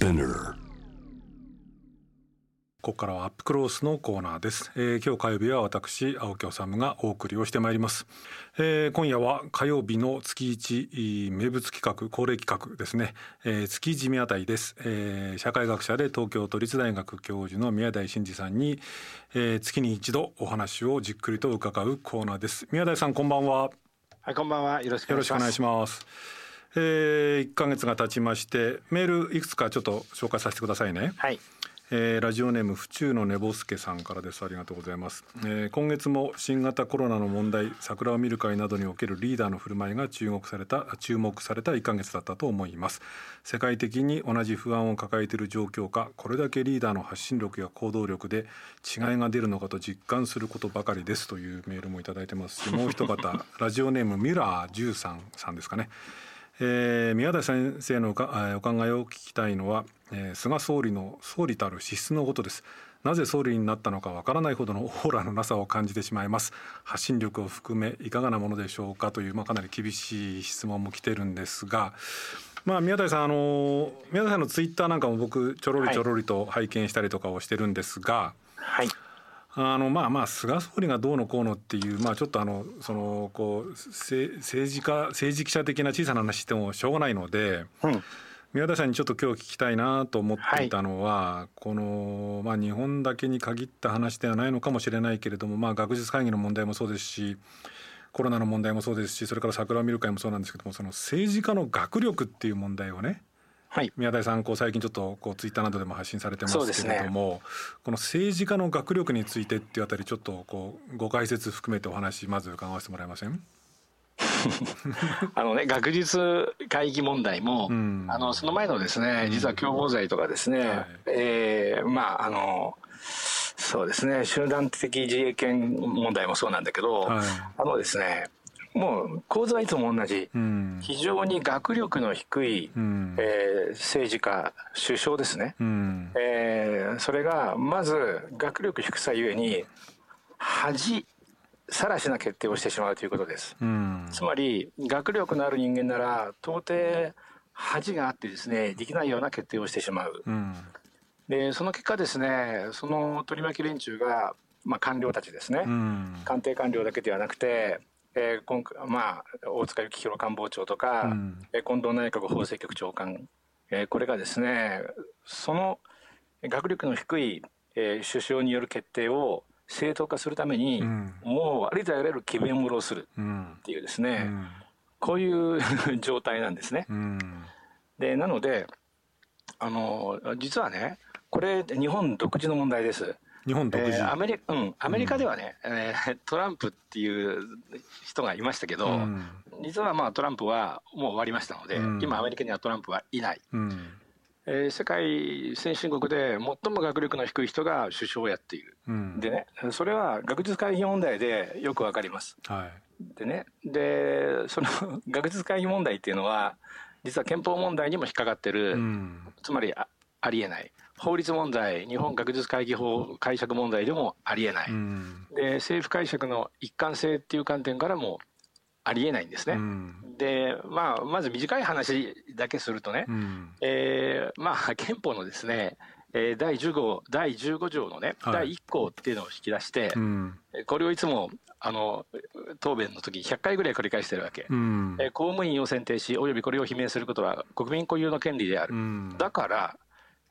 Spinner ここからはアップクロースのコーナーです、えー今日火曜日は私青木治がお送りをしてまいります、えー今夜は火曜日の月一えー名物企画恒例企画ですね、えー月地宮台です、えー社会学者で東京都立大学教授の宮台真司さんに、えー月に一度お話をじっくりと伺うコーナーです。宮台さんこんばんは。はい、こんばんは。よろしくお願いします。えー、1ヶ月が経ちましてメールいくつかちょっと紹介させてくださいね。はい。えーラジオネーム府中の寝ぼすけさんからですありがとうございます、えー今月も新型コロナの問題桜を見る会などにおけるリーダーの振る舞いが注目された注目された1ヶ月だったと思います世界的に同じ不安を抱えている状況かこれだけリーダーの発信力や行動力で違いが出るのかと実感することばかりですというメールもいただいてますしもう一方ラジオネームミュラー13さんですかねえー宮台先生のおかえーお考えを聞きたいのは、えー菅総理の総理たる資質のことです。なぜ総理になったのかわからないほどのオーラのなさを感じてしまいます。発信力を含めいかがなものでしょうか？という、まあ、かなり厳しい質問も来てるんですがまあ宮台さんあの宮台さんのツイッターなんかも僕ちょろりちょろりと拝見したりとかをしてるんですが、はい。あのまあまあ菅総理がどうのこうのっていうまあちょっとあのそのこうせ政治家政治記者的な小さな話してもしょうがないのでうん。宮田さんにちょっと今日聞きたいなと思っていたのは、このまあ日本だけに限った話ではないのかもしれないけれどもまあ学術会議の問題もそうですしコロナの問題もそうですしそれから桜を見る会もそうなんですけどもその政治家の学力っていう問題をねはい。宮台さんこう最近ちょっとこうツイッターなどでも発信されてますけれども、この政治家の学力についてっていうあたりちょっとこうご解説含めてお話まず伺わせてもらえません？あのね、学術会議問題も、うん。あの、その前のですね、実は共謀罪とかですね、はい。えーまあ、あの、そうですね、集団的自衛権問題もそうなんだけど、はい。あのですね、もう構図はいつも同じ、うん。非常に学力の低い、うん。えー政治家、首相ですね。うん。えーそれがまず学力低さゆえに恥さらしな決定をしてしまうということです。うん。つまり学力のある人間なら到底恥があってですねできないような決定をしてしまう。うん。でその結果ですねその取り巻き連中が、まあ、官僚たちですね、うん。官邸官僚だけではなくて、えー今回まあ、大塚幸弘官房長とか、うん。えー近藤内閣法制局長官、えーこれがですねその学力の低い、えー首相による決定を正当化するために、うん。もうありとあらゆる詭弁をするうん。っていうですね、うん。こういう 状態なんですね。うん。でなのであの実はねこれ日本独自の問題です。日本独自、えーアメリうん、アメリカではね、えー トランプっていう人がいましたけど、うん。実はまあトランプはもう終わりましたので、うん。今アメリカにはトランプはいない、うん。えー世界先進国で最も学力の低い人が首相をやっている。うん。でねそれは学術会議問題でよくわかります。はい。でねでその 学術会議問題っていうのは実は憲法問題にも引っかかってる、うん。つまりあありえない。法律問題日本学術会議法解釈問題でもありえない、うん。で政府解釈の一貫性っていう観点からもありえないんですね。うん。で、まあ、まず短い話だけするとね、うん。えーまあ、憲法のですね、えー第10号第15条のね、はい。第1項っていうのを引き出して、うん。これをいつもあの答弁の時100回ぐらい繰り返してるわけ、うん。えー公務員を選定しおよびこれを罷免することは国民固有の権利である、うん。だから、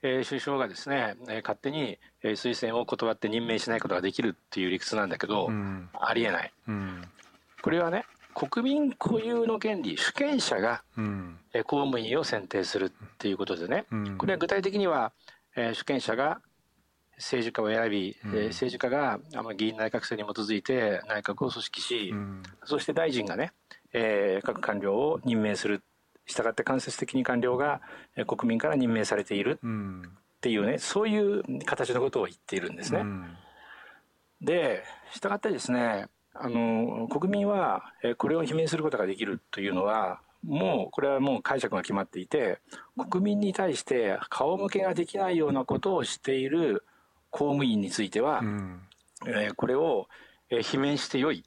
えー首相がですね、えー勝手に、えー推薦を断って任命しないことができるっていう理屈なんだけど、うん。ありえない。うん。これはね国民固有の権利主権者がうん。えー公務員を選定するっていうことでね、うん。これは具体的には、えー主権者が政治家を選び、うん。えー政治家があの議員内閣制に基づいて内閣を組織し、うん。そして大臣がね、えー各官僚を任命するしたがって間接的に官僚がえー国民から任命されているうん。っていうねそういう形のことを言っているんですね。うん。でしたがってですねあの国民はえーこれを罷免することができるというのはもうこれはもう解釈が決まっていて国民に対して顔向けができないようなことをしている公務員については、うん。えーこれをえー罷免してよい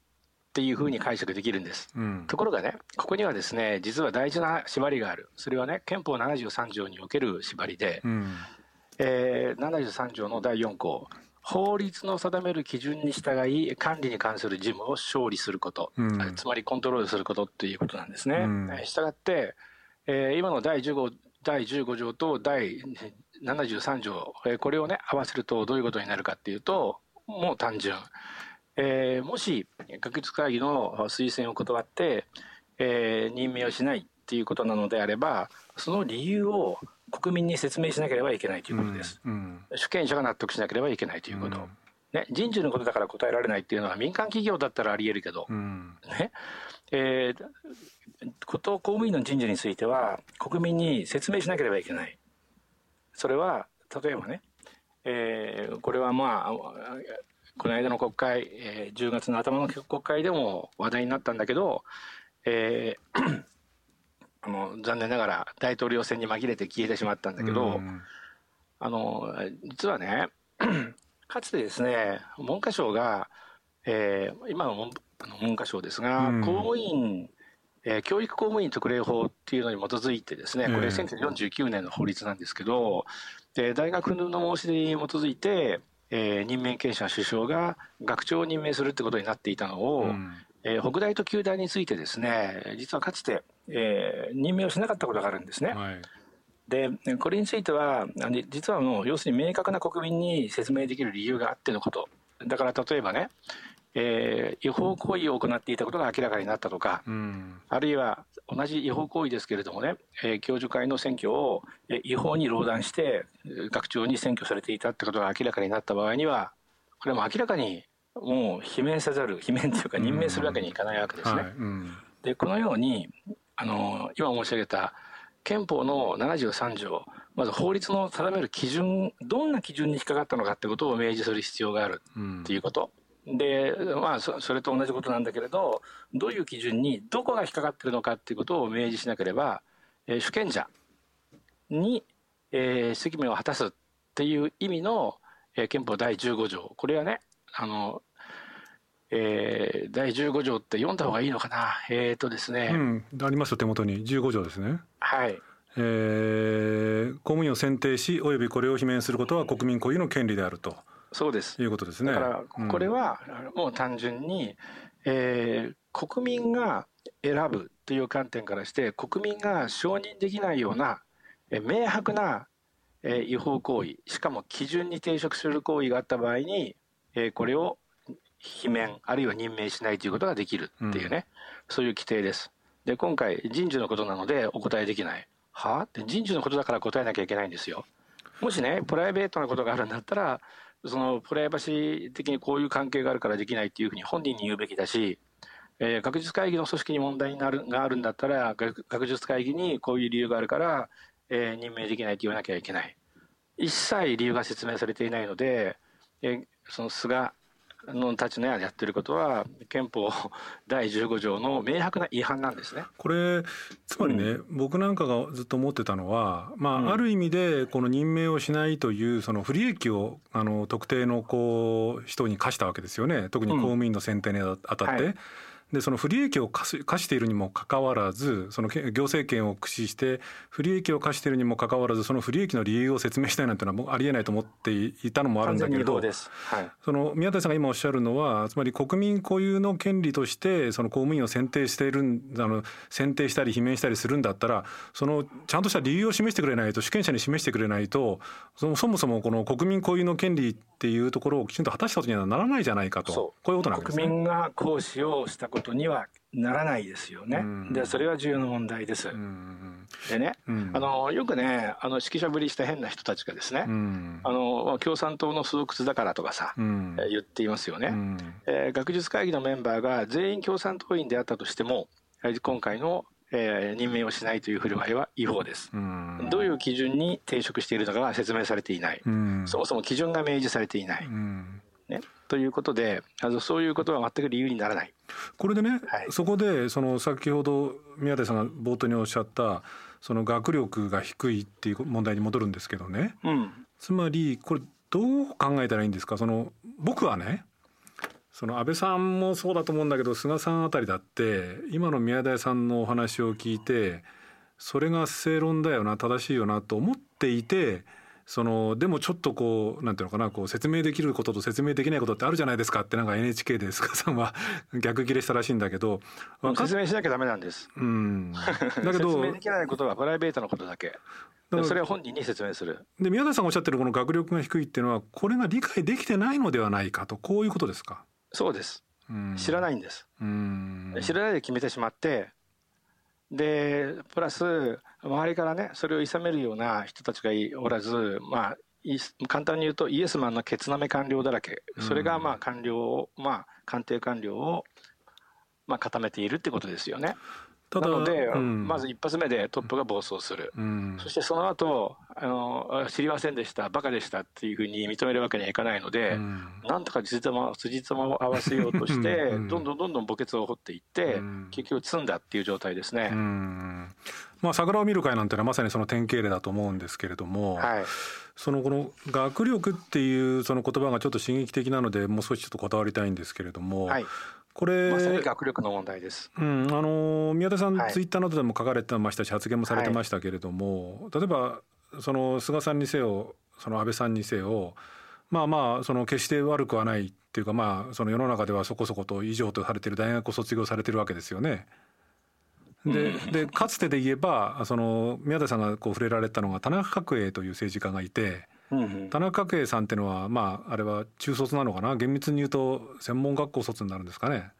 っていうふうに解釈できるんです、うん、ところがねここにはですね実は大事な縛りがある。それはね憲法73条における縛りで、うん、えー、73条の第4項法律の定める基準に従い管理に関する事務を勝利すること、うん、つまりコントロールすることっていうことなんですね。うん、したがって、えー、今の第15第15条と第73条、えー、これをね合わせるとどういうことになるかっていうともう単純、えー、もし学術会議の推薦を断って、えー、任命をしないっていうことなのであればその理由を国民に説明しなければいけないということです、うんうん、主権者が納得しなければいけないということ、うん、ね、人事のことだから答えられないっていうのは民間企業だったらありえるけど、ね。えー、こと公務員の人事については国民に説明しなければいけない。それは例えばね、えー、これはまあこの間の国会、えー、10月の頭の国会でも話題になったんだけど、えーあの残念ながら大統領選に紛れて消えてしまったんだけど、あの実はね かつてですね文科省が、えー、今の文文科省ですが、公務員えー、教育公務員特例法っていうのに基づいてですね、これ1949年の法律なんですけど、で大学の申し出に基づいて、えー、任命権者首相が学長を任命するってことになっていたのを、うん、えー、北大と旧大についてですね実はかつて、えー、任命をしなかったことがあるんですね。はい、でこれについては実はもう要するに明確な国民に説明できる理由があってのこと。だから例えばね、えー、違法行為を行っていたことが明らかになったとか、うん、あるいは同じ違法行為ですけれどもね、えー、教授会の選挙を違法に漏断して学長に選挙されていたってことが明らかになった場合にはこれも明らかにもう罷免せざる罷免というか任命するわけにいかないわけですね。でこのようにあの今申し上げた憲法の73条まず法律の定める基準どんな基準に引っかかったのかってことを明示する必要があるっていうこと。うん、でまあそれと同じことなんだけれどどういう基準にどこが引っかかってるのかっていうことを明示しなければ、えー、主権者に、えー、責務を果たすっていう意味の、えー、憲法第15条。これはねあの、えー、第15条って読んだ方がいいのかな。えっ、ー、とですね、うん、ありますよ手元に。15条ですね。はい。えー、公務員を選定しおよびこれを罷免することは国民固有の権利であるとそうですいうことですねだからこれはもう単純に、えー、国民が選ぶという観点からして国民が承認できないような、えー、明白な、えー、違法行為しかも基準に抵触する行為があった場合にえー、これを罷免あるいは任命しないということができるっていうね、うん、そういう規定です。で今回人事のことなのでお答えできない。は？あって人事のことだから答えなきゃいけないんですよ。もしねプライベートなことがあるんだったらそのプライバシー的にこういう関係があるからできないっていうふうに本人に言うべきだし、えー、学術会議の組織に問題になるがあるんだったら学術会議にこういう理由があるから、えー、任命できないって言わなきゃいけない。一切理由が説明されていないので、えー、その菅のたちのやってることは憲法第15条の明白な違反なんですね。これつまりね、うん、僕なんかがずっと思ってたのは、まあ、うん、ある意味でこの任命をしないというその不利益をあの特定のこう人に課したわけですよね。特に公務員の選定にあたって。うんはいでその不利益を課しているにもかかわらずその行政権を駆使して不利益を課しているにもかかわらずその不利益の理由を説明したいなんていうのはありえないと思っていたのもあるんだけれど、はい、その宮台さんが今おっしゃるのはつまり国民固有の権利としてその公務員を選定しているあの選定したり罷免したりするんだったらそのちゃんとした理由を示してくれないと主権者に示してくれないとそもそもこの国民固有の権利っていうところをきちんと果たしたことにはならないじゃないかと。こういうことなんですね。国民が行使をしたことにはならないですよね。でそれは重要な問題です。でね、あのよくねあの指揮者ぶりした変な人たちがですね、あの共産党の巣窟だからとかさ、え言っていますよね、えー、学術会議のメンバーが全員共産党員であったとしても今回のえー、任命をしないという振る舞いは違法です。どういう基準に抵触しているのかが説明されていない。そもそも基準が明示されていない。ね、ということであのそういうことは全く理由にならない。これでね、はい、そこでその先ほど宮台さんが冒頭におっしゃったその学力が低いっていう問題に戻るんですけどね、うん、つまりこれどう考えたらいいんですか？その僕はねその安倍さんもそうだと思うんだけど菅さんあたりだって今の宮台さんのお話を聞いてそれが正論だよな正しいよなと思っていてそのでもちょっとこうなんていうのかなこう説明できることと説明できないことってあるじゃないですかってなんか NHK で菅さんは逆ギレしたらしいんだけど説明しなきゃダメなんです。うん、だけど説明できないことはプライベートのことだけ。それは本人に説明する。で宮台さんがおっしゃってるこの学力が低いっていうのはこれが理解できてないのではないかとこういうことですか？そうです。知らないんです。知らないで決めてしまって、でプラス周りからねそれを諌めるような人たちがおらず、まあ簡単に言うとイエスマンのケツナメ官僚だらけ、それがまあ官僚をまあ官邸官僚をまあ固めているってことですよね。なので、うん、まず一発目でトップが暴走する、うん、そしてその後あの知りませんでしたバカでしたっていうふうに認めるわけにはいかないので、うん、なんとか辻褄辻褄を合わせようとしてどんどんどんどん墓穴を掘っていって、結局積んだっていう状態ですね。まあ、桜を見る会なんてのはまさにその典型例だと思うんですけれども、はい、そのこの学力っていうその言葉がちょっと刺激的なのでもう少しちょっとこだわりたいんですけれども、はい、これまさに学力の問題です、うん、あの宮田さん、はい、ツイッターなどでも書かれてましたし発言もされてましたけれども、はい、例えばその菅さんにせよその安倍さんにせよまあまあその決して悪くはないっていうかまあその世の中ではそこそこと以上とされてる大学を卒業されてるわけですよね。ででかつてで言えばその宮田さんがこう触れられたのが田中角栄という政治家がいて。田中角栄さんっていうのはまああれは中卒なのかな？厳密に言うと専門学校卒になるんですかね。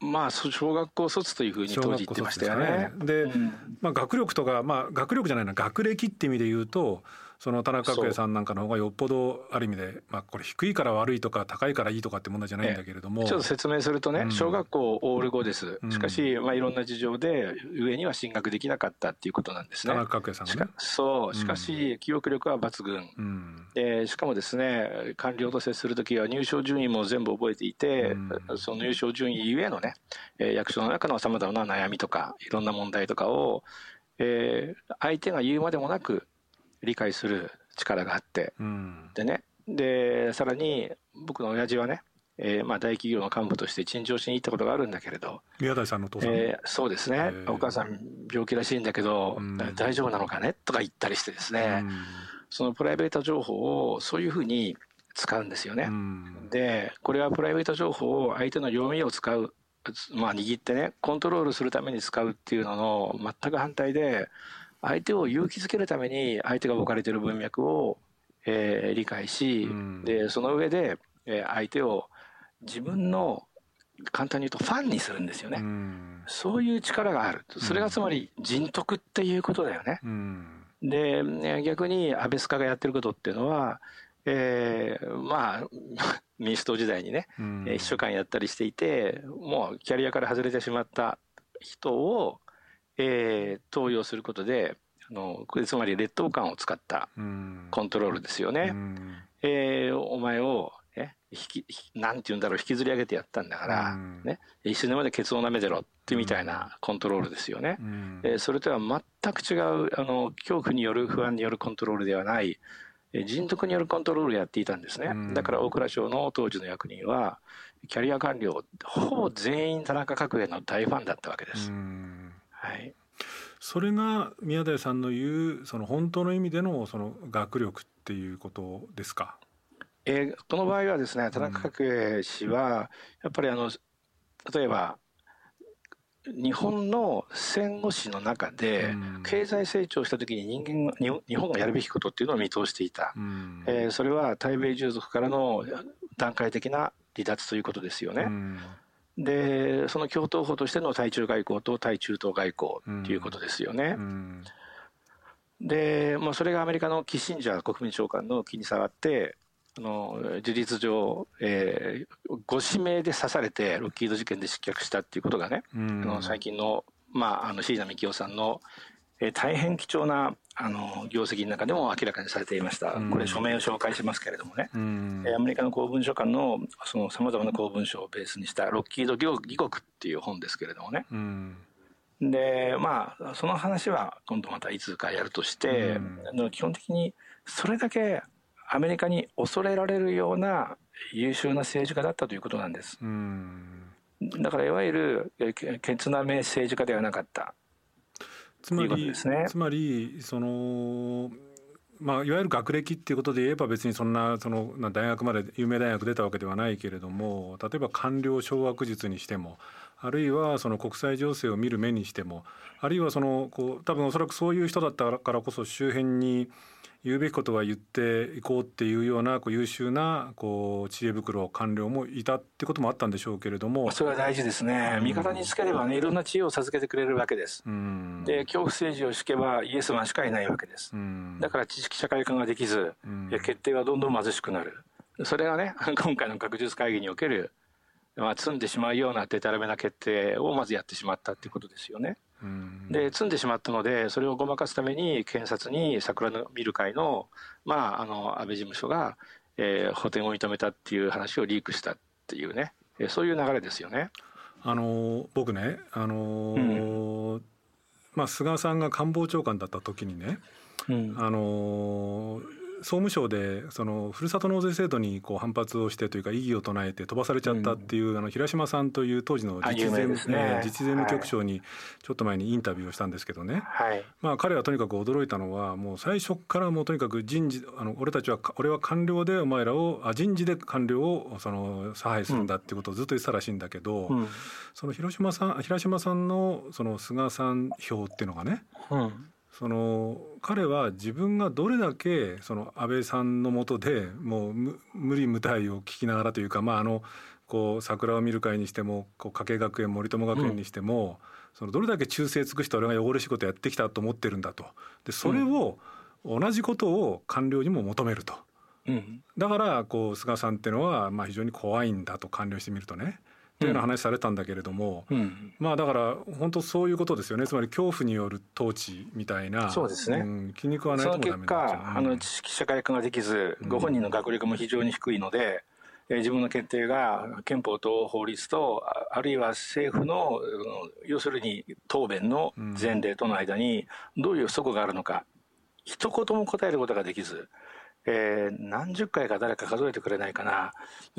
まあ小学校卒というふうに当時言ってましたよね。で、うん、まあ学力とかまあ学力じゃないな学歴って意味で言うとその田中角栄さんなんかの方がよっぽどある意味で、まあ、これ低いから悪いとか高いからいいとかって問題じゃないんだけれども、ちょっと説明するとね、小学校オール5です、しかし、まあ、いろんな事情で上には進学できなかったっていうことなんですね。田中角栄さんがね。そう。しかし記憶力は抜群、うん、でしかもですね官僚と接する時は入賞順位も全部覚えていて、うん、その入賞順位ゆえのね役所の中のさまざまな悩みとかいろんな問題とかを、えー、相手が言うまでもなく理解する力があって、うん、でね。でさらに僕の親父はね、えー、まあ大企業の幹部として陳情しに行ったことがあるんだけれど。宮台さんのお父さん、えー、そうですね。お母さん病気らしいんだけど、うん、大丈夫なのかね？とか言ったりしてですね、うん、そのプライベート情報をそういうふうに使うんですよね。でこれはプライベート情報を相手の弱みを使うまあ握ってねコントロールするために使うっていうのの全く反対で相手を勇気づけるために相手が置かれている文脈を、えー、理解し、うん、でその上で、えー、相手を自分の簡単に言うとファンにするんですよね、うん、そういう力がある。それがつまり人徳っていうことだよね、うん、で逆に安倍塚がやってることっていうのはえー、まあ 民主党時代にね、うん、秘書官やったりしていてもうキャリアから外れてしまった人をえー、投与することであのつまり劣等感を使ったコントロールですよね。えー、お前をえ引きなんて言うんだろう引きずり上げてやったんだから、ね、一緒にまでケツを舐めてろってみたいなコントロールですよね。えー、それとは全く違うあの恐怖による不安によるコントロールではない人徳によるコントロールをやっていたんですね。だから大蔵省の当時の役人はキャリア官僚ほぼ全員田中角栄の大ファンだったわけです。はい、それが宮台さんの言うその本当の意味でのその学力っていうことですか？えー、この場合はですね田中角栄氏はやっぱりあの例えば日本の戦後史の中で経済成長した時に人間日本がやるべきことっていうのを見通していた、うん、えー、それは対米従属からの段階的な離脱ということですよね。うんでその共闘法としての対中外交と対中東外交ということですよね。うん。うん、で、まあ、それがアメリカのキッシンジャー国民長官の気に障ってあの事実上、えー、ご指名で刺されてロッキード事件で失脚したっていうことがね、うん、あの最近の,、まあ、あの椎名幹夫さんの、えー、大変貴重なあの業績の中でも明らかにされていました、これ、署名を紹介しますけれどもね、うん、アメリカの公文書館のさまざまな公文書をベースにしたロッキード義国っていう本ですけれどもね、うん、でまあその話は今度またいつかやるとして、うん、基本的にそれだけアメリカに恐れられるような優秀な政治家だったということなんです。だからいわゆるケツなめ政治家ではなかった。つまり、ね、つまりそのまあ、いわゆる学歴っていうことで言えば別にそんなその大学まで有名大学出たわけではないけれども例えば官僚掌握術にしてもあるいはその国際情勢を見る目にしてもあるいはそのこう多分おそらくそういう人だったからこそ周辺に言うべきことは言っていこうっていうようなこう優秀なこう知恵袋官僚もいたってこともあったんでしょうけれども。それは大事ですね、味方につければねいろんな知恵を授けてくれるわけです、で恐怖政治を敷けばイエスマンしかいないわけです、だから知識社会化ができず、決定はどんどん貧しくなる。それがね 今回の学術会議におけるまあ、積んでしまうようなでたらめな決定をまずやってしまったっていうことですよね。で積んでしまったのでそれをごまかすために検察に桜の見る会の,、まあ、あの安倍事務所が、えー、補填を認めたっていう話をリークしたっていうね、えー、そういう流れですよね。あの僕ね、あのーうん、まあ、菅さんが官房長官だった時にね、うん、あのー総務省でそのふるさと納税制度にこう反発をしてというか異議を唱えて飛ばされちゃったっていう、あの平島さんという当時の自治税務,、ね、自治税務局長にちょっと前にインタビューをしたんですけどね、はい、まあ、彼はとにかく驚いたのはもう最初からもうとにかく人事あの俺たちは俺は官僚でお前らをあ人事で官僚をその差配するんだっていうことをずっと言ってたらしいんだけど、うん、その広島さん平島さんのその菅さん票っていうのがね、うんその彼は自分がどれだけその安倍さんのもとでもう無理無体を聞きながらというかまああのこう桜を見る会にしてもこう加計学園森友学園にしても、うん、そのどれだけ忠誠尽くして俺が汚れ仕事やってきたと思ってるんだとでそれを同じことを官僚にも求めると。うん、だからこう菅さんっていうのはまあ非常に怖いんだと官僚してみるとね。というような話されたんだけれども、うん、まあだから本当そういうことですよね。つまり恐怖による統治みたいな。そうですね、うん、気に食わないともダメな、うん、あの知識社会化ができずご本人の学歴も非常に低いので、え自分の決定が憲法と法律とあるいは政府の要するに答弁の前例との間にどういう齟齬があるのか一言も答えることができずえー、何十回か誰か数えてくれないかな、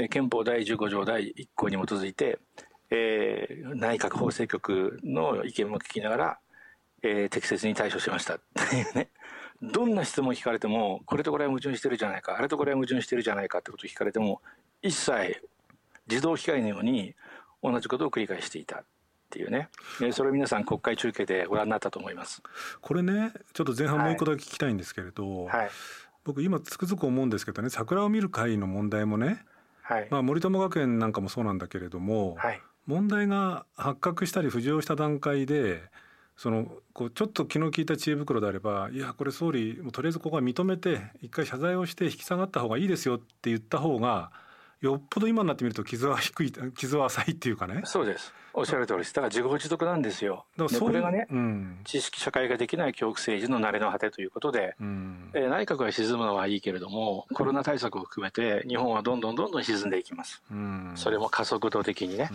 憲法第15条第1項に基づいて、えー、内閣法制局の意見も聞きながら、えー、適切に対処しました。っていうね。どんな質問聞かれても、これとこれは矛盾してるじゃないか、あれとこれは矛盾してるじゃないか。ってことを聞かれても、一切自動機械のように同じことを繰り返していた。っていうね、それを皆さん国会中継でご覧になったと思います。これね、ちょっと前半もう一個だけ聞きたいんですけれど、はい、僕今つくづく思うんですけどね桜を見る会の問題もね、はい、まあ、森友学園なんかもそうなんだけれども、はい、問題が発覚したり浮上した段階でそのこうちょっと気の利いた知恵袋であればいやこれ総理もとりあえずここは認めて一回謝罪をして引き下がった方がいいですよって言った方がよっぽど今になってみると傷は低い傷は浅いっていうかね。そうですおっしゃる通りです。だから自業自得なんですよ。だからこれがね、うん、知識社会ができない教育政治の慣れの果てということで、うん、えー、内閣が沈むのはいいけれどもコロナ対策を含めて日本はどんどんどんどん沈んでいきます、うん、それも加速度的にね、はい。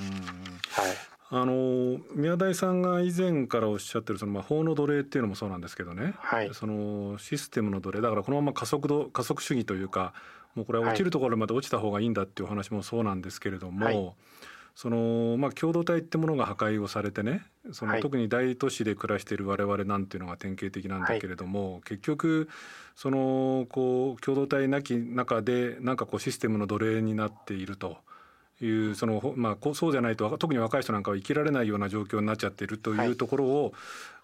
あの宮台さんが以前からおっしゃってるそのまあ法の奴隷っていうのもそうなんですけどね、はい、そのシステムの奴隷。だからこのまま加速度加速主義というかもうこれは落ちるところまで落ちた方がいいんだっていう話もそうなんですけれども、はい、そのまあ共同体ってものが破壊をされてねその特に大都市で暮らしている我々なんていうのが典型的なんだけれども、はい、結局そのこう共同体なき中でなんかこうシステムの奴隷になっていると。いうそのまあそうじゃないと特に若い人なんかは生きられないような状況になっちゃっているというところを、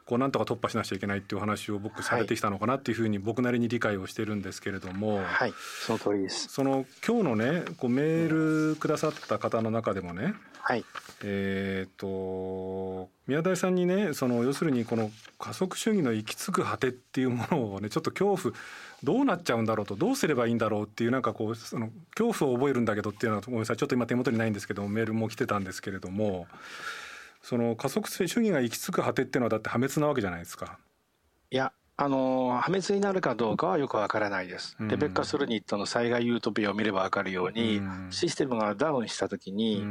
こうなんとか突破しなくちゃいけないっていう話を僕されてきたのかなっていうふうに僕なりに理解をしてるんですけれども、はい、その通りです。その今日のねこうメールくださった方の中でもね、はい、えっ、と宮台さんにねその要するにこの加速主義の行き着く果てっていうものをねちょっと恐怖どうなっちゃうんだろうとどうすればいいんだろうっていうなんかこうその恐怖を覚えるんだけどっていうのはごめんなさいちょっと今手元にないんですけどメールも来てたんですけれども。その加速主義が行き着く果てっていうのはだって破滅なわけじゃないですか。いやあの破滅になるかどうかはよくわからないです。レベッカ・スルニットの災害ユートピアを見ればわかるように、システムがダウンした時に、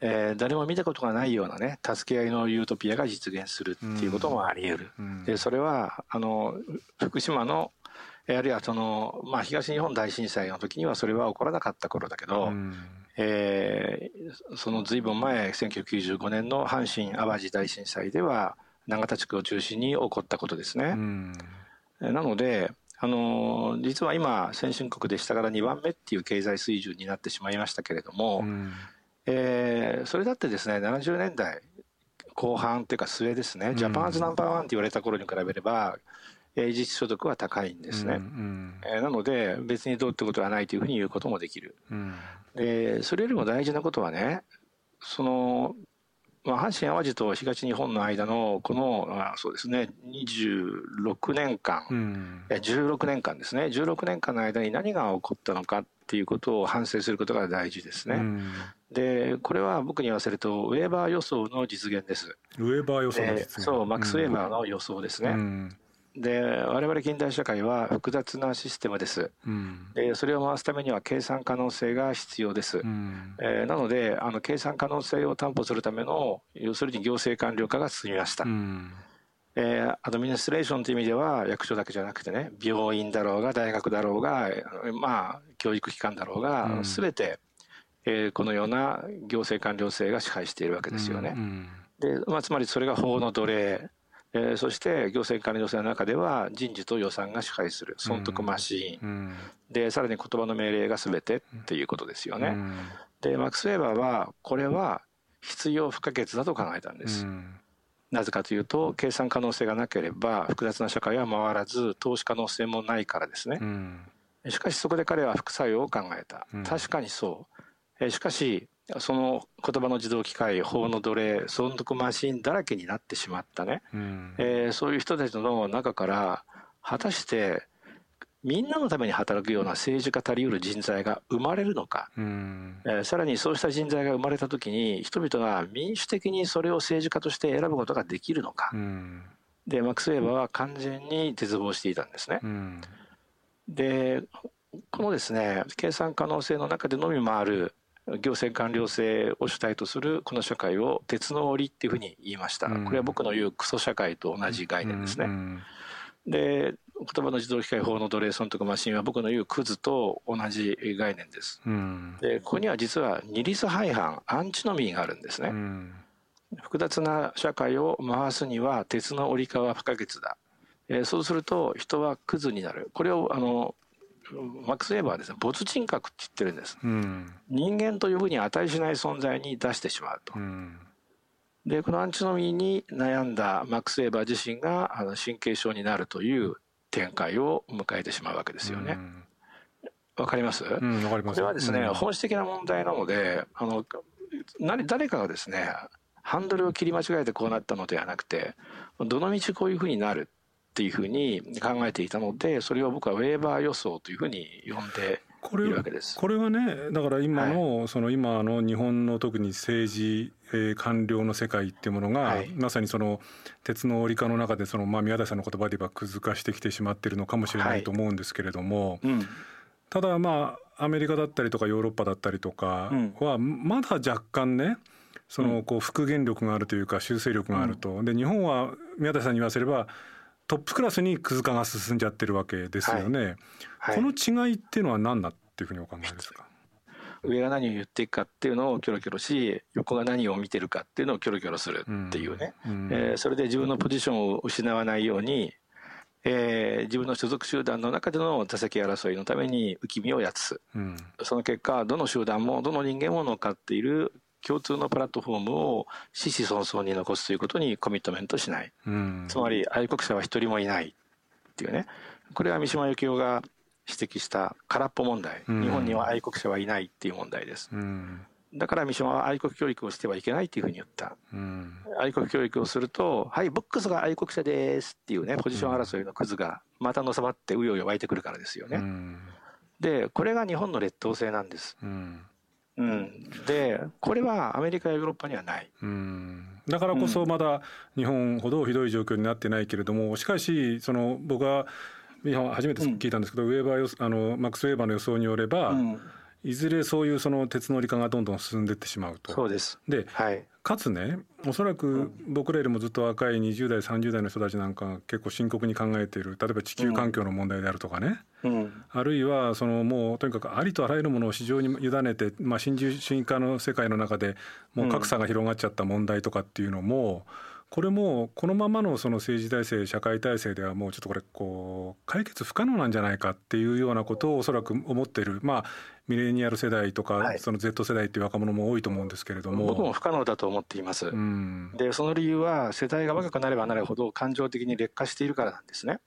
えー、誰も見たことがないようなね助け合いのユートピアが実現するっていうこともあり得る。でそれはあの福島のあるいはその、まあ、東日本大震災の時にはそれは起こらなかった頃だけど、うん、えー、そのずいぶん前1995年の阪神・淡路大震災では永田地区を中心に起こったことですね。うん、なのであの実は今先進国でしたから2番目っていう経済水準になってしまいましたけれども、うん、えー、それだってですね70年代後半というか末ですね、ジャパンズナンバーワンって言われた頃に比べれば実所得は高いんですね、えー、なので別にどうってことはないというふうに言うこともできる、うん、でそれよりも大事なことはねその、まあ、阪神・淡路と東日本の間のこのあそうですね26年間、うん、16年間ですね。16年間の間に何が起こったのかっていうことを反省することが大事ですね、うん、でこれは僕に言わせるとウェーバー予想の実現です。ウェーバー予想の実現。そうマックス・ウェーバーの予想ですね、うんで我々近代社会は複雑なシステムです、うん、でそれを回すためには計算可能性が必要です、うん、えー、なのであの計算可能性を担保するための要するに行政官僚化が進みました、うん、えー、アドミニストレーションという意味では役所だけじゃなくてね病院だろうが大学だろうがまあ教育機関だろうが、うん、全て、えー、このような行政官僚制が支配しているわけですよね、でまあ、つまりそれが法の奴隷えー、そして行政管理女性の中では人事と予算が支配する損得マシーン、うん、でさらに言葉の命令が全てっていうことですよね。うん、でマックス・ウェーバーはこれは必要不可欠だと考えたんです。うん、なぜかというと計算可能性がなければ複雑な社会は回らず投資可能性もないからですね。しかしそこで彼は副作用を考えた。確かにそう。えしかしその言葉の自動機械法の奴隷損得マシンだらけになってしまったね、うん、えー、そういう人たちの中から果たしてみんなのために働くような政治家たりうる人材が生まれるのか、うん、えー、さらにそうした人材が生まれた時に人々が民主的にそれを政治家として選ぶことができるのか、うん、でマックス・ウェーバーは完全に絶望していたんですね。うん、でこのですね計算可能性の中でのみ回る行政官僚制を主体とするこの社会を鉄の檻っていうふうに言いました、これは僕の言うクソ社会と同じ概念ですね。で言葉の自動機械法の奴隷損得マシンは僕の言うクズと同じ概念です。でここには実は二律背反アンチノミーがあるんですね。複雑な社会を回すには鉄の折りは不可欠だ。えそうすると人はクズになる。これをあのマックス・ウェーバーはですね没人格って言ってるんです、うん、人間というふうに値しない存在に出してしまうと、うん、でこのアンチノミーに悩んだマックス・ウェーバー自身があの神経症になるという展開を迎えてしまうわけですよね。わ、うん、かります、うん、かります。これはですね、本質的な問題なのであの何誰かがですねハンドルを切り間違えてこうなったのではなくてどのみちこういうふうになるっていうふうに考えていたのでそれを僕はウェーバー予想というふうに呼んでいるわけです。これはねだから今の、はい、その今の日本の特に政治、えー、官僚の世界っていうものが、はい、まさにその鉄の折り化の中でその、まあ、宮台さんの言葉で言えばくず化してきてしまっているのかもしれないと思うんですけれども、はいうん、ただまあアメリカだったりとかヨーロッパだったりとかはまだ若干ねそのこう復元力があるというか修正力があると、で日本は宮台さんに言わせればトップクラスにクズ化が進んじゃってるわけですよね、はい。はい、この違いっていうのは何だっていうふうにお考えですか？上が何を言っていくかっていうのをキョロキョロし横が何を見てるかっていうのをキョロキョロするっていうね、うん、えー、それで自分のポジションを失わないように、えー、自分の所属集団の中での座席争いのために浮き身をやつ、うん、その結果どの集団もどの人間も乗っかっている共通のプラットフォームを子々孫々に残すということにコミットメントしない、うん、つまり愛国者は一人もいないっていうね。これは三島由紀夫が指摘した空っぽ問題、うん、日本には愛国者はいないっていう問題です、うん、だから三島は愛国教育をしてはいけないっていうふうに言った、愛国教育をすると「はいボックスが愛国者です」っていうねポジション争いのクズがまたのさばってうようよ湧いてくるからですよね、でこれが日本の劣等生なんです、うん、でこれはアメリカやヨーロッパにはない。うん。だからこそまだ日本ほどひどい状況になってないけれどもしかしその僕は初めて聞いたんですけど、うん、ウェーバーあのマックス・ウェーバーの予想によれば、うん、いずれそういうその鉄のり化がどんどん進んでいってしまうと。そうです。で、はい、かつねおそらく僕らよりもずっと若い20代30代の人たちなんかが結構深刻に考えている例えば地球環境の問題であるとかね、うん、あるいはそのもうとにかくありとあらゆるものを市場に委ねて、まあ、新自由主義化の世界の中でもう格差が広がっちゃった問題とかっていうのも、うんこれもこのままのその政治体制社会体制ではもうちょっとこれこう解決不可能なんじゃないかっていうようなことをおそらく思っている。まあミレニアル世代とか、その Z 世代っていう若者も多いと思うんですけれども。僕も不可能だと思っています、うん、でその理由は世代が若くなればなるほど感情的に劣化しているからなんですね。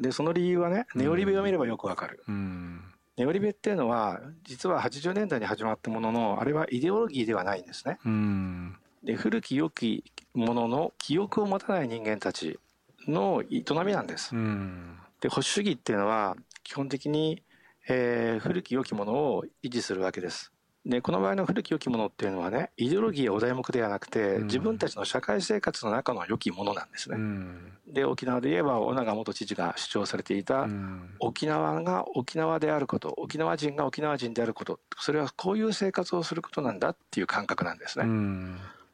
でその理由はねネオリベを見ればよくわかる、うん、ネオリベっていうのは実は80年代に始まったもののあれはイデオロギーではないんですね、うん。で古き良きものの記憶を持たない人間たちの営みなんです。うん、で保守主義っていうのは基本的に、えー、古き良きものを維持するわけです。でこの場合の古き良きものっていうのはねイデオロギーやお題目ではなくて、うん、自分たちの社会生活の中の良きものなんですね。うん、で沖縄で言えば尾長元知事が主張されていた、うん、沖縄が沖縄であること沖縄人が沖縄人であることそれはこういう生活をすることなんだっていう感覚なんですね。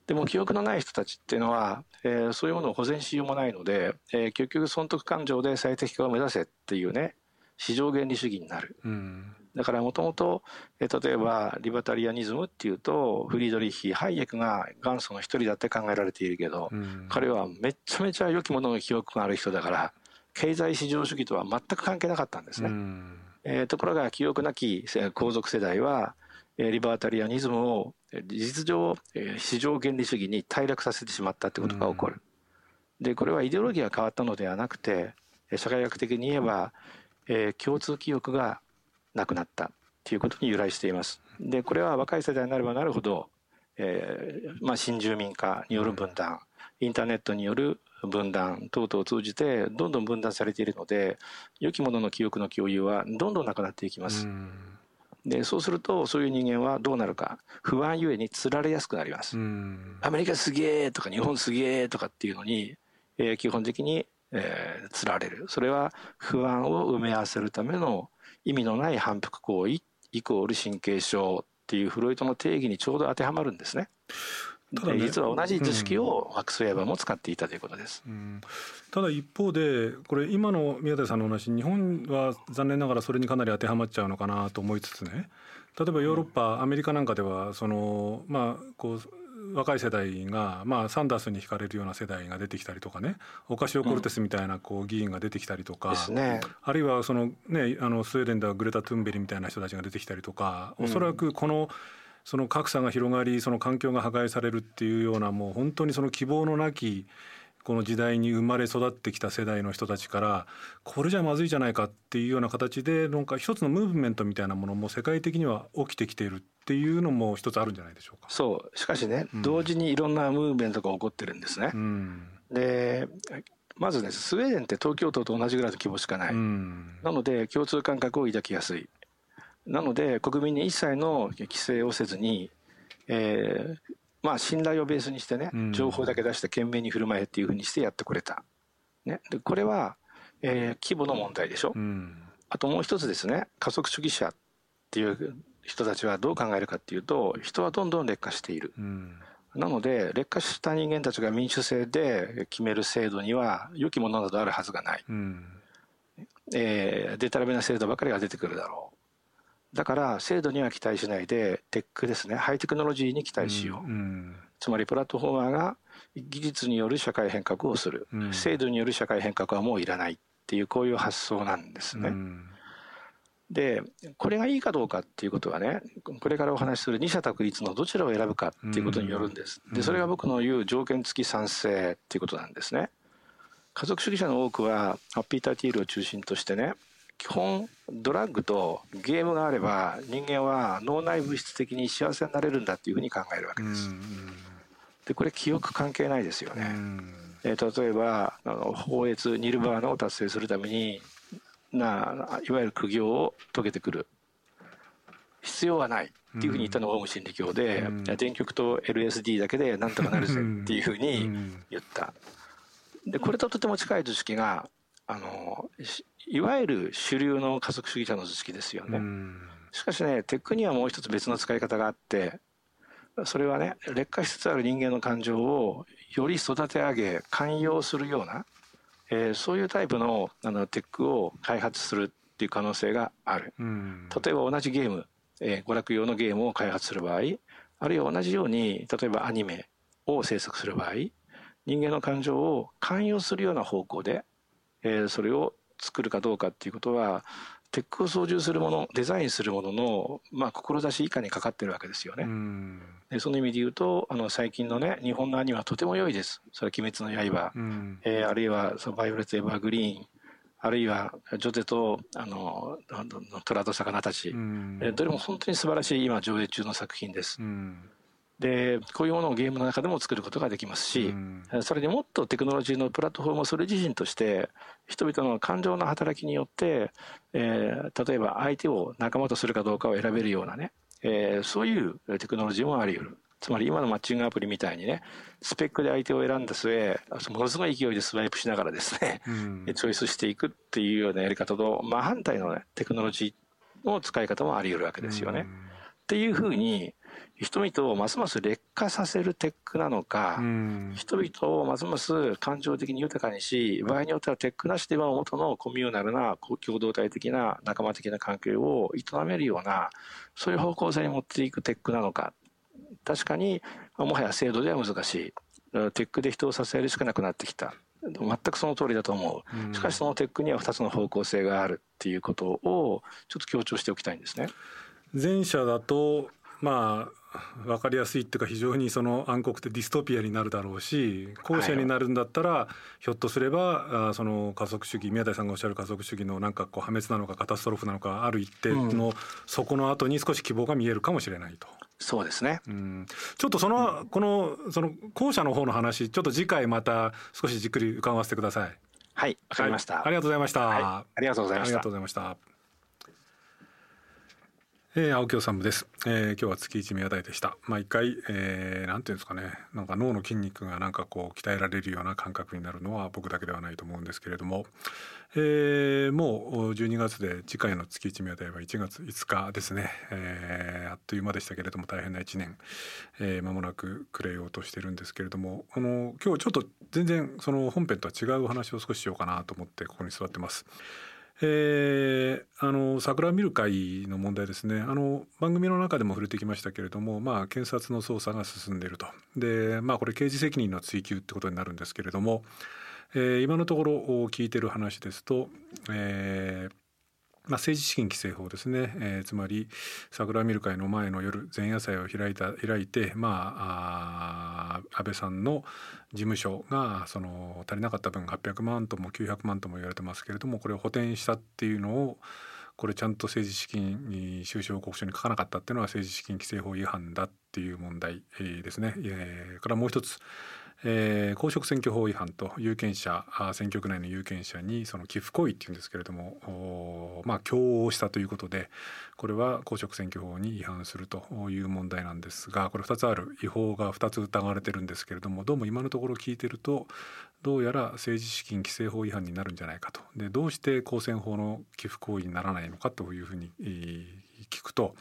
でも記憶のない人たちっていうのは、えー、そういうものを保全しようもないので、えー、結局損得感情で最適化を目指せっていうね市場原理主義になる、うん、だからもともと例えばリバタリアニズムっていうとフリードリッヒハイエクが元祖の一人だって考えられているけど、うん、彼はめちゃめちゃ良きものの記憶がある人だから経済市場主義とは全く関係なかったんですね、うん、えー、ところが記憶なき皇族世代はリバータリアニズムを事実上市場原理主義に退落させてしまったということが起こる。でこれはイデオロギーが変わったのではなくて社会学的に言えば、えー、共通記憶がなくなったということに由来しています。でこれは若い世代になればなるほど、えーまあ、新住民化による分断インターネットによる分断等々を通じてどんどん分断されているので良きものの記憶の共有はどんどんなくなっていきます。でそうするとそういう人間はどうなるか不安ゆえにつられやすくなります。アメリカすげえとか日本すげえとかっていうのに、えー、基本的に、えー、つられるそれは不安を埋め合わせるための意味のない反復行為イコール神経症っていうフロイトの定義にちょうど当てはまるんですね。ただね、実は同じ図式をマックス・ウェーバーも使っていたということです、うん、ただ一方でこれ今の宮台さんの話日本は残念ながらそれにかなり当てはまっちゃうのかなと思いつつね。例えばヨーロッパ、うん、アメリカなんかではそのまあこう若い世代が、まあ、サンダースに惹かれるような世代が出てきたりとかね。オカシオ・コルテスみたいなこう議員が出てきたりとか、うんね、あるいはその、ね、あのスウェーデンではグレタ・トゥンベリみたいな人たちが出てきたりとか、おそらくこのその格差が広がりその環境が破壊されるっていうようなもう本当にその希望のなきこの時代に生まれ育ってきた世代の人たちからこれじゃまずいじゃないかっていうような形でなんか一つのムーブメントみたいなものも世界的には起きてきているっていうのも一つあるんじゃないでしょうか。そう。しかしね、うん、同時にいろんなムーブメントが起こってるんですね。うん、でまずねスウェーデンって東京都と同じぐらいの規模しかない、うん、なので共通感覚を抱きやすいなので国民に一切の規制をせずに、えー、まあ信頼をベースにしてね、情報だけ出して懸命に振る舞えっていうふうにしてやってくれた。ね、でこれは、えー、規模の問題でしょ、うん、あともう一つですね。加速主義者っていう人たちはどう考えるかっていうと人はどんどん劣化している。うん。なので劣化した人間たちが民主制で決める制度には良きものなどあるはずがない、うん、えー、デタラメな制度ばかりが出てくるだろうだから制度には期待しないでテックですね。ハイテクノロジーに期待しよう、うんうん、つまりプラットフォーマーが技術による社会変革をする、うん、制度による社会変革はもういらないっていうこういう発想なんですね。でこれがいいかどうかっていうことはねこれからお話しする二者択一のどちらを選ぶかっていうことによるんです。でそれが僕の言う条件付き賛成っていうことなんですね。家族主義者の多くはハッピーターティールを中心としてね基本ドラッグとゲームがあれば人間は脳内物質的に幸せになれるんだっていうふうに考えるわけです。でこれ記憶関係ないですよね。えー、例えばあのニルバーナを達成するためにないわゆる苦行を遂げてくる必要はないっていうふうに言ったのがオウム真理教で、うん、電極と LSD だけでなんとかなるぜっていうふうに言った。でこれととても近い図式があのいわゆる主流の加速主義者の図式ですよね。しかしねテックにはもう一つ別の使い方があってそれはね劣化しつつある人間の感情をより育て上げ寛容するような、えー、そういうタイプのあのテックを開発するっていう可能性がある。例えば同じゲーム、えー、娯楽用のゲームを開発する場合あるいは同じように例えばアニメを制作する場合人間の感情を寛容するような方向で、えー、それを作るかどうかっていうことはテックを操縦するものデザインするものの、まあ、志以下にかかってるわけですよね。でその意味で言うとあの最近のね日本のアニメはとても良いです。それは「鬼滅の刃」えー、あるいはその「バイオレット・エヴァーグリーン」あるいはジョゼとあの虎と魚たち、えどれも本当に素晴らしい今上映中の作品です。でこういうものをゲームの中でも作ることができますし、うん、それにもっとテクノロジーのプラットフォームをそれ自身として人々の感情の働きによって、えー、例えば相手を仲間とするかどうかを選べるようなね、えー、そういうテクノロジーもあり得る。つまり今のマッチングアプリみたいにねスペックで相手を選んだ末ものすごい勢いでスワイプしながらですね、うん、チョイスしていくっていうようなやり方と真反対の、ね、テクノロジーの使い方もあり得るわけですよね。うん、っていうふうに人々をますます劣化させるテックなのか、うん、人々をますます感情的に豊かにし場合によってはテックなしでは元のコミューナルな共同体的な仲間的な関係を営めるようなそういう方向性に持っていくテックなのか。確かにもはや制度では難しい。テックで人を支えるしかなくなってきた。全くその通りだと思う、しかしそのテックには2つの方向性があるっていうことをちょっと強調しておきたいんですね。前者だとまあ分かりやすいっていうか非常にその暗黒ってディストピアになるだろうし後者になるんだったらひょっとすればその加速主義宮台さんがおっしゃる加速主義のなんかこう破滅なのかカタストロフなのかある一定のそこの後に少し希望が見えるかもしれないと。そうですね、うん、ちょっとその、このその後者の方の話ちょっと次回また少しじっくり伺わせてください。はいわかりました、はい、ありがとうございました、はい、ありがとうございました。ありがとうございましたえー、青木治です、えー、今日は月一宮台でした。まあ回、えー、なんていうんですかね。なんか脳の筋肉がなんかこう鍛えられるような感覚になるのは僕だけではないと思うんですけれども、えー、もう12月で次回の月一宮台は1月5日ですね、えー、あっという間でしたけれども大変な1年、えー、間もなく暮れようとしてるんですけれども。この今日ちょっと全然その本編とは違うお話を少ししようかなと思ってここに座ってます。えー、あの桜見る会の問題ですね。あの番組の中でも触れてきましたけれども、まあ、検察の捜査が進んでいると。で、まあ、これ刑事責任の追及ってことになるんですけれども、えー、今のところ聞いてる話ですと、えーまあ、政治資金規正法ですね、えー、つまり桜見る会の前の夜前夜祭を開いた開いて、まあ、あ安倍さんの事務所がその足りなかった分800万とも900万とも言われてますけれどもこれを補填したっていうのをこれちゃんと政治資金に収支報告書に書かなかったっていうのは政治資金規正法違反だっていう問題ですね。えー、からもう一つえー、公職選挙法違反と有権者選挙区内の有権者にその寄付行為っていうんですけれどもまあ共応したということでこれは公職選挙法に違反するという問題なんですがこれ2つある違法が2つ疑われてるんですけれどもどうも今のところ聞いてるとどうやら政治資金規正法違反になるんじゃないかとでどうして公選法の寄付行為にならないのかというふうに聞くと。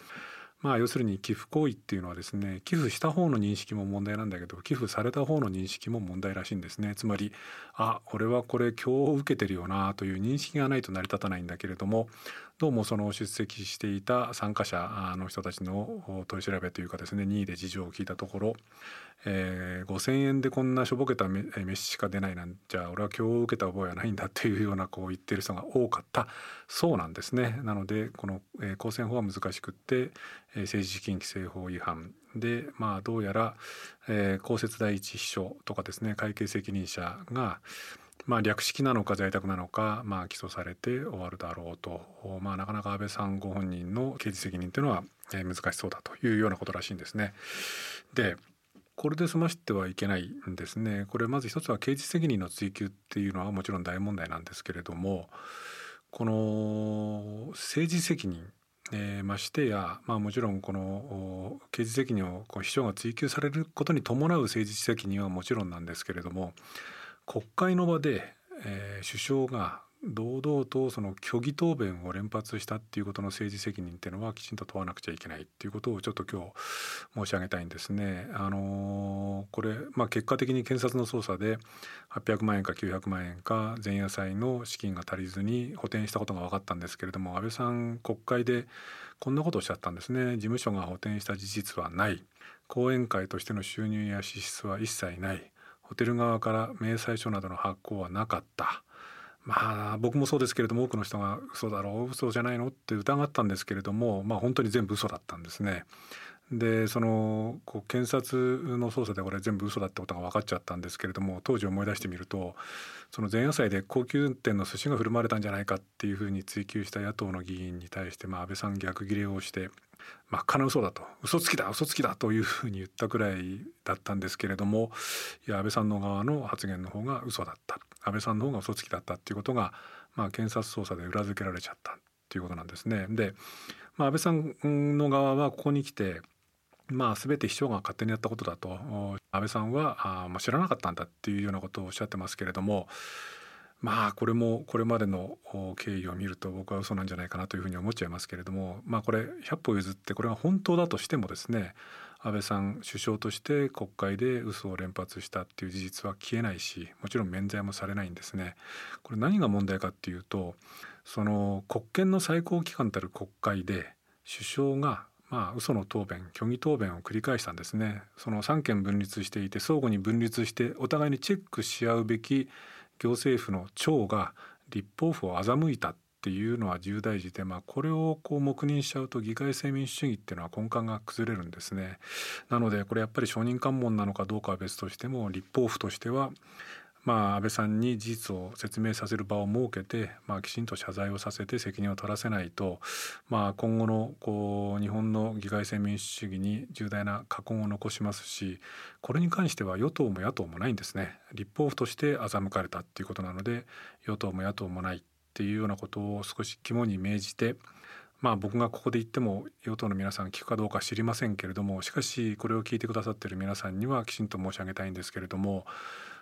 まあ要するに寄付行為っていうのはですね寄付した方の認識も問題なんだけど寄付された方の認識も問題らしいんですね。つまりあ俺はこれ今日受けてるよなという認識がないと成り立たないんだけれどもどうもその出席していた参加者の人たちの取り調べというかですね任意で事情を聞いたところ、えー、5,000円でこんなしょぼけた飯しか出ないなんじゃ俺は今日受けた覚えはないんだというようなこう言ってる人が多かったそうなんですね。なのでこの、公選法は難しくって、政治資金規正法違反でまあどうやら、えー、公設第一秘書とかですね会計責任者がまあ、略式なのか在宅なのか、まあ、起訴されて終わるだろうと、まあ、なかなか安倍さんご本人の刑事責任というのは難しそうだというようなことらしいんですね。でこれで済ましてはいけないんですね。これまず一つは刑事責任の追及っていうのはもちろん大問題なんですけれどもこの政治責任えー、ましてや、まあ、もちろんこの刑事責任をこう秘書が追及されることに伴う政治責任はもちろんなんですけれども国会の場で、えー、首相が堂々とその虚偽答弁を連発したっていうことの政治責任っていうのはきちんと問わなくちゃいけないっていうことをちょっと今日申し上げたいんですね。あのこれ、まあ、結果的に検察の捜査で800万円か900万円か前夜祭の資金が足りずに補填したことが分かったんですけれども安倍さん国会でこんなことをおっしゃったんですね。事務所が補填した事実はない講演会としての収入や支出は一切ないホテル側から明細書などの発行はなかったまあ僕もそうですけれども多くの人が嘘だろう嘘じゃないのって疑ったんですけれどもまあ本当に全部嘘だったんですね。でそのこう検察の捜査でこれ全部嘘だってことが分かっちゃったんですけれども当時思い出してみるとその前夜祭で高級店の寿司が振る舞われたんじゃないかっていうふうに追及した野党の議員に対して、まあ、安倍さん逆ギレをして真っ赤な嘘だと。嘘つきだ嘘つきだというふうに言ったくらいだったんですけれどもいや安倍さんの側の発言の方が嘘だった。安倍さんの方が嘘つきだったっていうことが、まあ、検察捜査で裏付けられちゃったっていうことなんですね。で、まあ、安倍さんの側はここに来てまあ、全て秘書が勝手にやったことだと。安倍さんはあ、まあ、知らなかったんだっていうようなことをおっしゃってますけれどもまあこれもこれまでの経緯を見ると僕は嘘なんじゃないかなというふうに思っちゃいますけれどもまあこれ100歩譲ってこれが本当だとしてもですね安倍さん首相として国会で嘘を連発したっていう事実は消えないしもちろん免罪もされないんですね。これ何が問題かっていうとその国権の最高機関たる国会で首相がまあ嘘の答弁虚偽答弁を繰り返したんですねその三権分立していて相互に分立してお互いにチェックし合うべき行政府の長が立法府を欺いたっていうのは重大事で、まあ、これをこう黙認しちゃうと議会制民主主義っていうのは根幹が崩れるんですね。なのでこれやっぱり証人喚問なのかどうかは別としても立法府としてはまあ、安倍さんに事実を説明させる場を設けて、まあ、きちんと謝罪をさせて責任を取らせないと、まあ、今後のこう日本の議会制民主主義に重大な禍根を残しますしこれに関しては与党も野党もないんですね。立法府として欺かれたっていうことなので与党も野党もないっていうようなことを少し肝に銘じてまあ僕がここで言っても与党の皆さん聞くかどうか知りませんけれどもしかしこれを聞いてくださっている皆さんにはきちんと申し上げたいんですけれども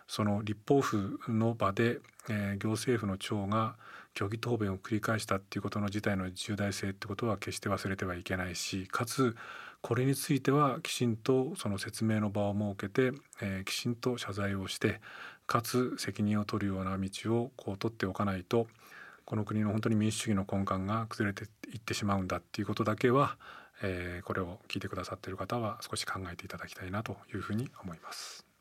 その立法府の場で、えー、行政府の長が虚偽答弁を繰り返したっていうことの事態の重大性ってことは決して忘れてはいけないしかつこれについてはきちんとその説明の場を設けて、えー、きちんと謝罪をしてかつ責任を取るような道をこう取っておかないとこの国の本当に民主主義の根幹が崩れていってしまうんだっていうことだけは、えー、これを聞いてくださっている方は少し考えていただきたいなというふうに思います。